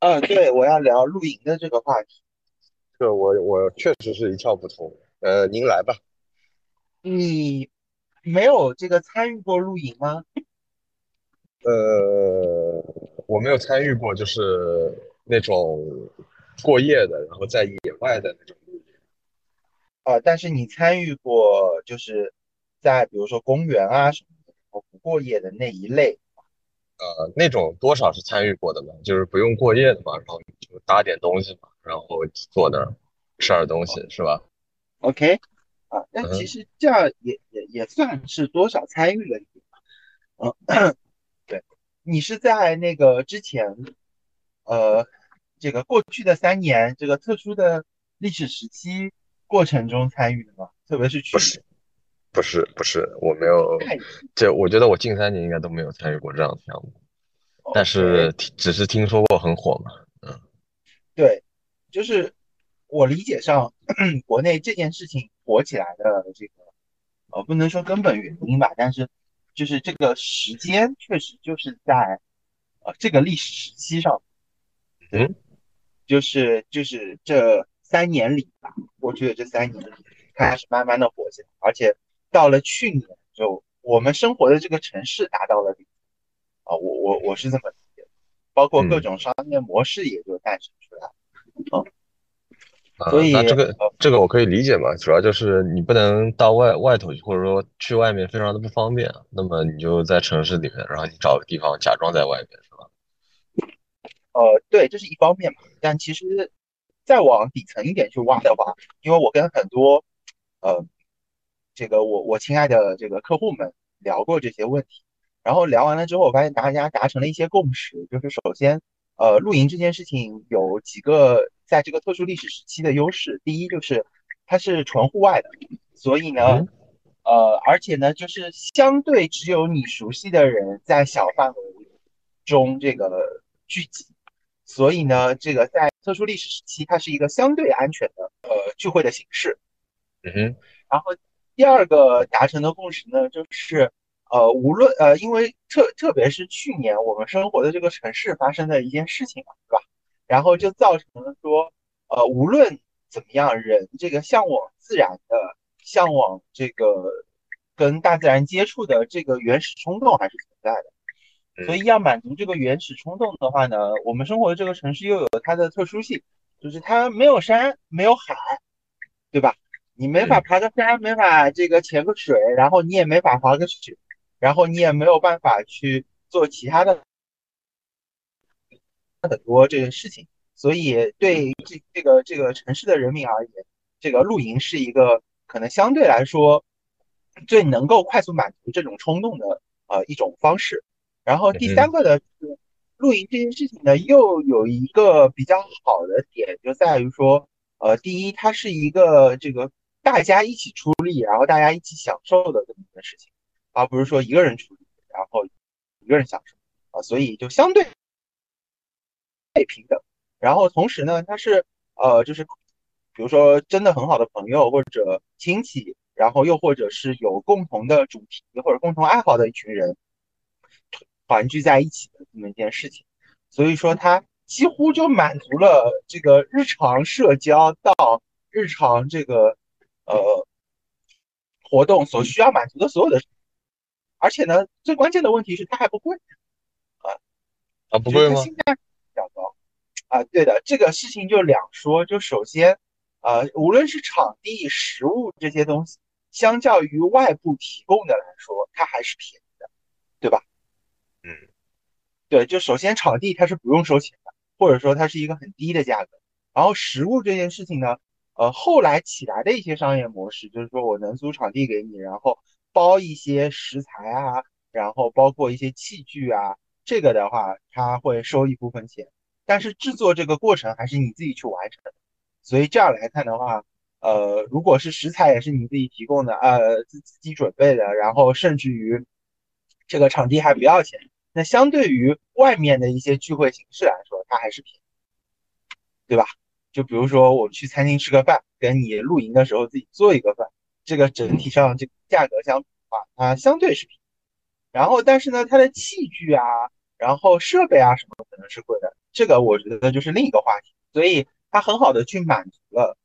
呃，对，我要聊露营的这个话题。这个我我确实是一窍不通。呃，您来吧。你没有这个参与过露营吗？呃，我没有参与过，就是那种过夜的，然后在野外的那种。啊，但是你参与过，就是在比如说公园啊什么的，然后不过夜的那一类。呃，那种多少是参与过的嘛，就是不用过夜的嘛，然后就搭点东西嘛，然后坐那儿吃点东西，是吧？OK，啊，那其嗯，实这样也也也算是多少参与了一点。嗯，对，你是在那个之前，呃，这个过去的三年这个特殊的历史时期过程中参与的吗？特别是去年。不是，不是，我没有。这我觉得我近三年应该都没有参与过这样的项目，但是听只是听说过很火嘛。嗯对，就是我理解上，国内这件事情火起来的这个，呃，不能说根本原因吧，但是就是这个时间确实就是在呃这个历史时期上，嗯就是就是这三年里吧，过去的这三年里开始慢慢的火起来，而且到了去年就我们生活的这个城市达到了顶啊，我我我是这么理解的，包括各嗯。种商业模式也就诞生出来了，嗯，所啊，那以这个这个我可以理解嘛，主要就是你不能到外外头去，或者说去外面非常的不方便啊，那么你就在城市里面，然后你找个地方假装在外面，是吧？呃，对，这是一方面嘛，但其实再往底层一点去挖的话，因为我跟很多呃这个我我亲爱的这个客户们聊过这些问题，然后聊完了之后，我发现大家达成了一些共识，就是首先，呃，露营这件事情有几个在这个特殊历史时期的优势，第一就是它是纯户外的，所以呢，嗯。呃，而且呢，就是相对只有你熟悉的人在小范围中这个聚集，所以呢，这个在特殊历史时期，它是一个相对安全的呃聚会的形式。嗯哼。然后第二个达成的共识呢，就是呃，无论呃，因为特特别是去年我们生活的这个城市发生的一件事情嘛，对吧？然后就造成了说，呃，无论怎么样，人这个向往自然的、向往这个跟大自然接触的这个原始冲动还是存在的。所以嗯要满足这个原始冲动的话呢，我们生活的这个城市又有它的特殊性，就是它没有山，没有海，对吧？你没法嗯爬个山，没法这个潜个水，然后你也没法滑个雪，然后你也没有办法去做其他的很多这个事情。所以对这这个这个城市的人民而言，这个露营是一个可能相对来说最能够快速满足这种冲动的呃一种方式。然后第三个呢，是露营这件事情呢，又有一个比较好的点，就在于说，呃，第一，它是一个这个大家一起出力，然后大家一起享受的这么一件事情，而不是说一个人出力，然后一个人享受啊，所以就相对平等然后同时呢，它是呃，就是比如说真的很好的朋友或者亲戚，然后又或者是有共同的主题或者共同爱好的一群人团聚在一起的这么一件事情。所以说，它几乎就满足了这个日常社交到日常这个呃活动所需要满足的所有的，而且呢，最关键的问题是它还不贵啊，啊，不贵吗？它性价比比较高。啊，对的，这个事情就两说。就首先，呃，无论是场地、食物这些东西，相较于外部提供的来说，它还是便宜的，对吧？嗯对，就首先场地它是不用收钱的，或者说它是一个很低的价格。然后食物这件事情呢，呃，后来起来的一些商业模式，就是说我能租场地给你，然后包一些食材啊，然后包括一些器具啊，这个的话他会收一部分钱，但是制作这个过程还是你自己去完成。所以这样来看的话，呃，如果是食材也是你自己提供的，呃，自自己准备的，然后甚至于这个场地还不要钱。那相对于外面的一些聚会形式来说，它还是便宜，对吧？就比如说我去餐厅吃个饭，跟你露营的时候自己做一个饭，这个整体上这个价格相比的话，它相对是便宜。然后但是呢，它的器具啊，然后设备啊什么可能是贵的。这个我觉得就是另一个话题，所以它很好的去满足了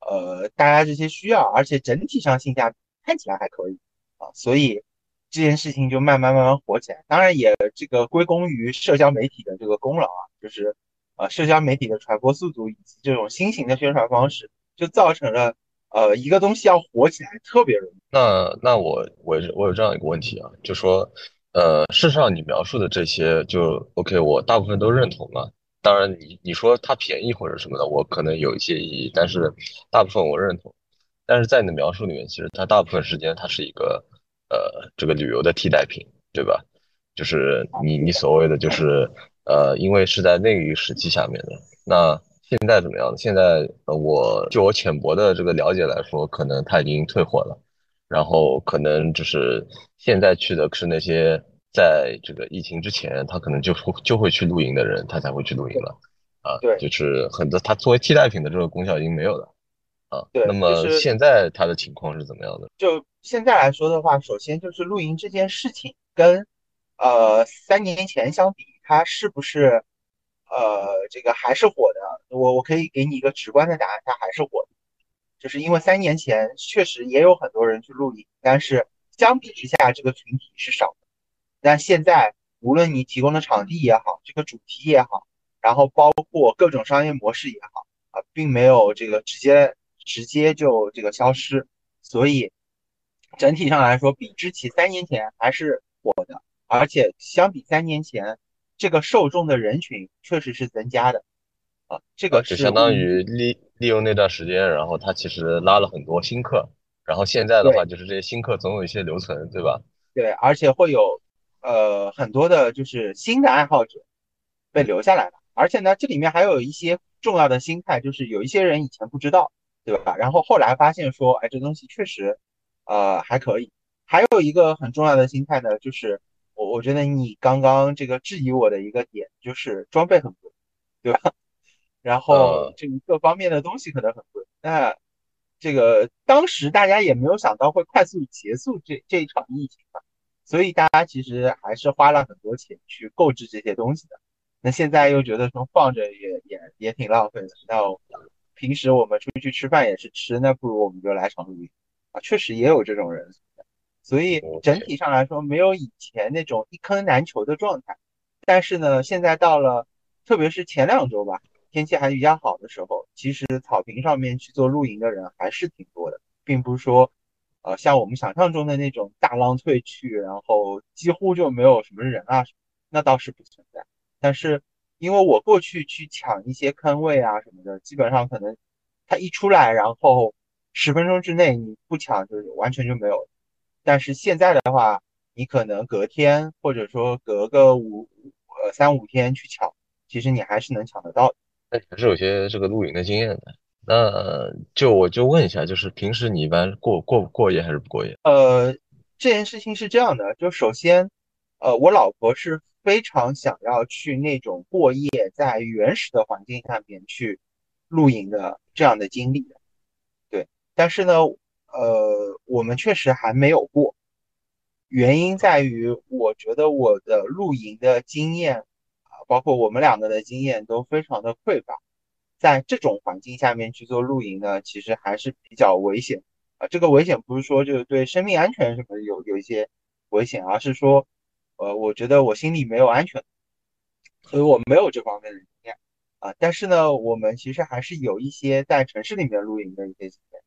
呃大家这些需要，而且整体上性价比看起来还可以啊，所以这件事情就慢慢慢慢火起来。当然也这个归功于社交媒体的这个功劳啊，就是呃社交媒体的传播速度以及这种新型的宣传方式，就造成了呃一个东西要火起来特别容易。那那我我我有这样一个问题啊，就说。呃，事实上你描述的这些就 OK，我大部分都认同了。当然，你你说它便宜或者什么的，我可能有一些异议，但是大部分我认同。但是在你的描述里面，其实它大部分时间它是一个呃这个旅游的替代品，对吧？就是你你所谓的就是呃，因为是在那个时期下面的。那现在怎么样？现在呃，我就我浅薄的这个了解来说，可能他已经退火了。然后可能就是现在去的是那些在这个疫情之前，他可能就会就会去露营的人，他才会去露营了，啊，对，就是很多他作为替代品的这个功效已经没有了，啊，对。那么现在他的情况是怎么样的？就现在来说的话，首先就是露营这件事情跟呃三年前相比，它是不是呃这个还是火的？我我可以给你一个直观的答案，它还是火。就是因为三年前确实也有很多人去露营，但是相比之下，这个群体是少的。但现在，无论你提供的场地也好，这个主题也好，然后包括各种商业模式也好，啊，并没有这个直接直接就这个消失。所以整体上来说，比之前三年前还是火的，而且相比三年前，这个受众的人群确实是增加的。啊，这个是相当于利利用那段时间，然后他其实拉了很多新客，然后现在的话就是这些新客总有一些留存，对吧？对，而且会有呃很多的就是新的爱好者被留下来了，而且呢，这里面还有一些重要的心态，就是有一些人以前不知道，对吧？然后后来发现说，哎，这东西确实呃还可以。还有一个很重要的心态呢，就是我我觉得你刚刚这个质疑我的一个点，就是装备很贵，对吧？然后这个各方面的东西可能很贵，那这个当时大家也没有想到会快速结束这这一场疫情嘛，所以大家其实还是花了很多钱去购置这些东西的。那现在又觉得说放着也也也挺浪费的。那平时我们出去吃饭也是吃，那不如我们就来场露营啊，确实也有这种人。所以整体上来说，没有以前那种一坑难求的状态。但是呢，现在到了，特别是前两周吧。天气还比较好的时候，其实草坪上面去做露营的人还是挺多的，并不是说，呃，像我们想象中的那种大浪退去，然后几乎就没有什么人啊，那倒是不存在。但是因为我过去去抢一些坑位啊什么的，基本上可能它一出来，然后十分钟之内你不抢就完全就没有。但是现在的话，你可能隔天或者说隔个五呃三五天去抢，其实你还是能抢得到的。那还是有些这个露营的经验的。那就我就问一下，就是平时你一般过过过夜还是不过夜？呃，这件事情是这样的，就首先，呃，我老婆是非常想要去那种过夜在原始的环境下面去露营的这样的经历的。对，但是呢，呃，我们确实还没有过，原因在于我觉得我的露营的经验啊。包括我们两个的经验都非常的匮乏，在这种环境下面去做露营呢，其实还是比较危险啊。这个危险不是说就是对生命安全什么有有一些危险，而是说，呃，我觉得我心里没有安全，所以我没有这方面的经验啊。但是呢，我们其实还是有一些在城市里面露营的一些经验，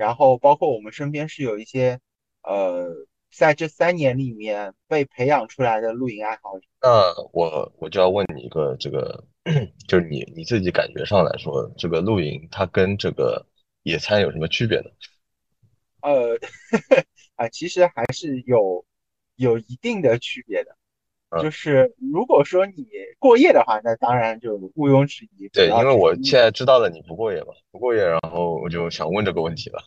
然后包括我们身边是有一些，呃。在这三年里面被培养出来的露营爱好者，那我我就要问你一个，这个 就是你你自己感觉上来说，这个露营它跟这个野餐有什么区别呢？呃，啊，其实还是有有一定的区别的。就是如果说你过夜的话，那当然就毋庸置疑。对，因为我现在知道了你不过夜嘛，不过夜，然后我就想问这个问题了。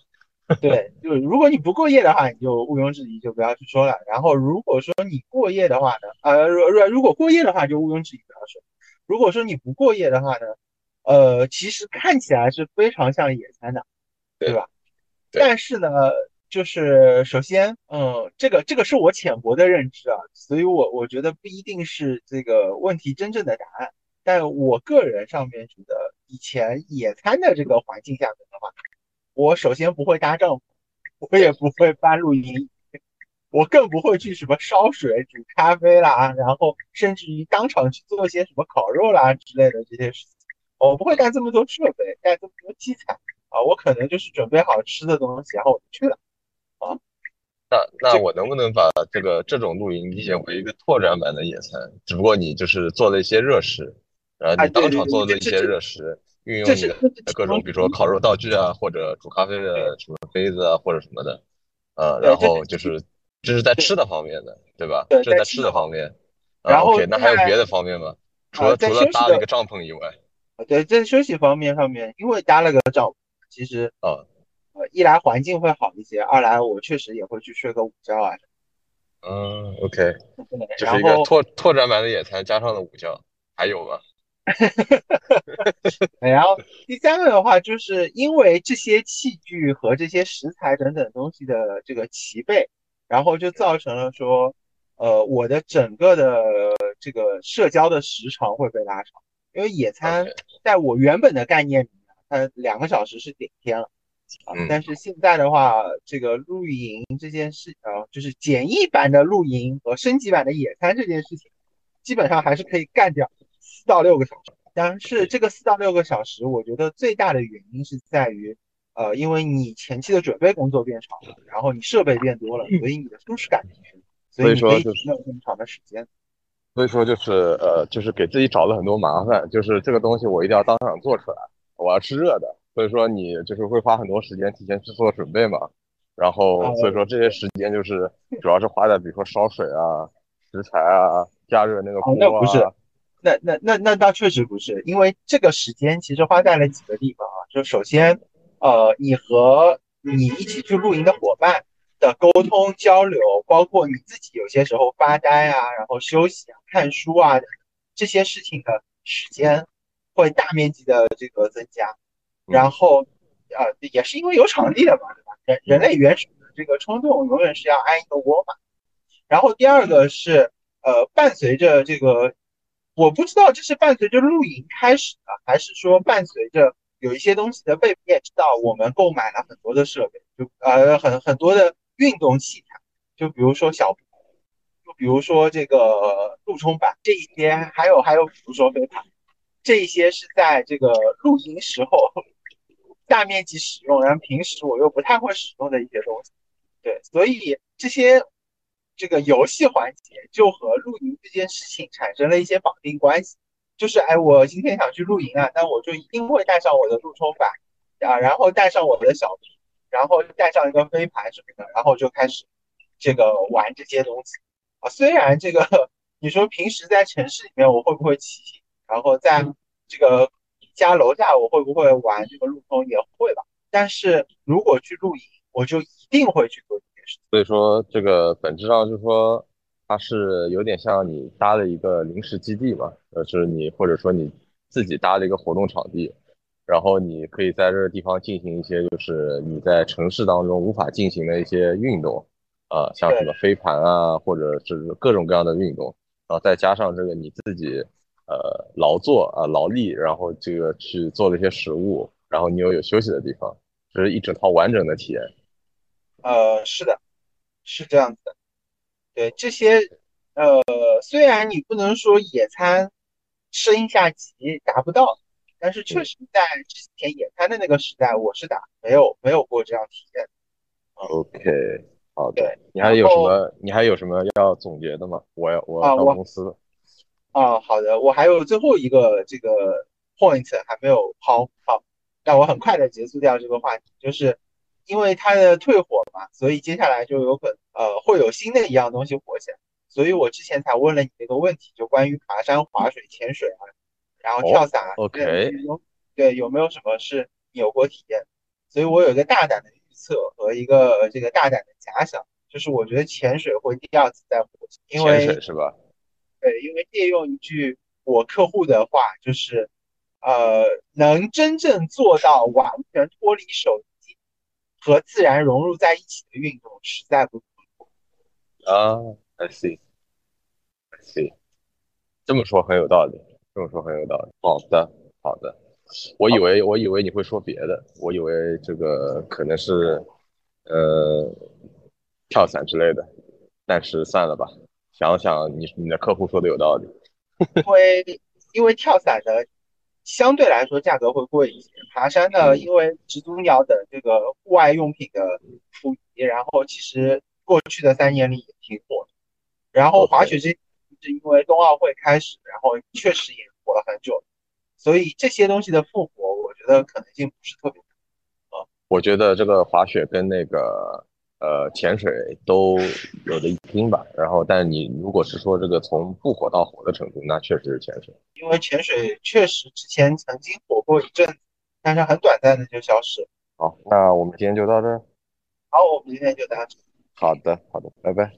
对，就如果你不过夜的话，你就毋庸置疑，就不要去说了。然后如果说你过夜的话呢，呃，如如如果过夜的话，就毋庸置疑不要说。如果说你不过夜的话呢，呃，其实看起来是非常像野餐的，对吧？但是呢，就是首先，嗯，这个这个是我浅薄的认知啊，所以我我觉得不一定是这个问题真正的答案。但我个人上面觉得，以前野餐的这个环境下面的话，我首先不会搭帐篷，我也不会搬露营，我更不会去什么烧水、煮咖啡啦，然后甚至于当场去做些什么烤肉啦之类的这些事情。我不会带这么多设备，带这么多器材啊，我可能就是准备好吃的东西，然后我就去了。啊，那那我能不能把这个这种露营理解为一个拓展版的野餐？只不过你就是做了一些热食，然后你当场做了一些热食，运用你的各种，比如说烤肉道具啊，或者煮咖啡的什么杯子啊，或者什么的，呃，然后就是这是在吃的方面的，对吧？这是在吃的方面。然后那还有别的方面吗？除了除了搭了一个帐篷以外？对，在休息方面上面，因为搭了个帐篷，其实呃，呃，一来环境会好一些，二来我确实也会去睡个午觉啊。嗯，OK，就是一个拓拓展版的野餐加上了午觉，还有吗？然后第三个的话，就是因为这些器具和这些食材等等东西的这个齐备，然后就造成了说，呃，我的整个的这个社交的时长会被拉长。因为野餐在我原本的概念里面，它两个小时是顶天了啊。但是现在的话，这个露营这件事啊，就是简易版的露营和升级版的野餐这件事情，基本上还是可以干掉四到六个小时。但是这个四到六个小时，我觉得最大的原因是在于，呃，因为你前期的准备工作变长了，然后你设备变多了，所以你的舒适感提升，所以你可以没有那么长的时间。所以说就是呃，就是给自己找了很多麻烦，就是这个东西我一定要当场做出来，我要吃热的，所以说你就是会花很多时间提前去做准备嘛，然后所以说这些时间就是 主要是花在比如说烧水啊、食材啊、加热那个锅啊。那不是，那那那那倒确实不是，因为这个时间其实花在了几个地方啊，就首先呃，你和你一起去露营的伙伴。的沟通交流，包括你自己有些时候发呆啊，然后休息啊、看书啊这些事情的时间会大面积的这个增加。然后，呃，也是因为有场地了嘛，对吧？人人类原始的这个冲动永远是要安一个窝嘛。然后第二个是，呃，伴随着这个，我不知道这是伴随着露营开始的，还是说伴随着有一些东西的被，你也知道，我们购买了很多的设备，就呃很很多的。运动器材，就比如说小，就比如说这个路冲板这一些，还有还有比如说飞盘，这一些是在这个露营时候大面积使用，然后平时我又不太会使用的一些东西。对，所以这些这个游戏环节就和露营这件事情产生了一些绑定关系。就是哎，我今天想去露营啊，那我就一定会带上我的路冲板啊，然后带上我的小。然后带上一个飞盘什么的，然后就开始这个玩这些东西啊。虽然这个你说平时在城市里面我会不会骑行，然后在这个家楼下我会不会玩这个路冲也会吧。但是如果去露营，我就一定会去做这件事。所以说这个本质上就是说它是有点像你搭了一个临时基地嘛，呃，就是你或者说你自己搭了一个活动场地。然后你可以在这个地方进行一些，就是你在城市当中无法进行的一些运动，啊，像什么飞盘啊，或者是各种各样的运动，然后再加上这个你自己，呃，劳作啊，劳力，然后这个去做了一些食物，然后你又有休息的地方，这是一整套完整的体验。呃，是的，是这样子的。对这些，呃，虽然你不能说野餐升一下级达不到。但是确实，在之前野餐的那个时代，我是打没有没有过这样体验。OK，好的。你还有什么？你还有什么要总结的吗？我要我到公司。啊，好的。我还有最后一个这个 point 还没有抛，好，让我很快的结束掉这个话题，就是因为它的退火嘛，所以接下来就有可能呃会有新的一样东西火起来，所以我之前才问了你这个问题，就关于爬山、划水、潜水啊。然后跳伞，OK，对，有没有什么是有过体验？所以我有一个大胆的预测和一个这个大胆的假想，就是我觉得潜水会第二次再火起，因为潜水是吧？对，因为借用一句我客户的话，就是呃，能真正做到完全脱离手机和自然融入在一起的运动，实在不多。啊，I see，I see，这么说很有道理。这么说很有道理。好的，好的。我以为我以为你会说别的，我以为这个可能是呃跳伞之类的，但是算了吧。想想你你的客户说的有道理，因为因为跳伞的相对来说价格会贵一些，爬山的，因为始祖鸟等这个户外用品的普及，然后其实过去的三年里也挺火的。然后滑雪这是因为冬奥会开始，然后确实也火了很久，所以这些东西的复活，我觉得可能性不是特别大。我觉得这个滑雪跟那个。呃，潜水都有的一拼吧。然后，但你如果是说这个从不火到火的程度，那确实是潜水。因为潜水确实之前曾经火过一阵子，但是很短暂的就消失。好，那我们今天就到这儿。好，我们今天就到这。好的，好的，拜拜。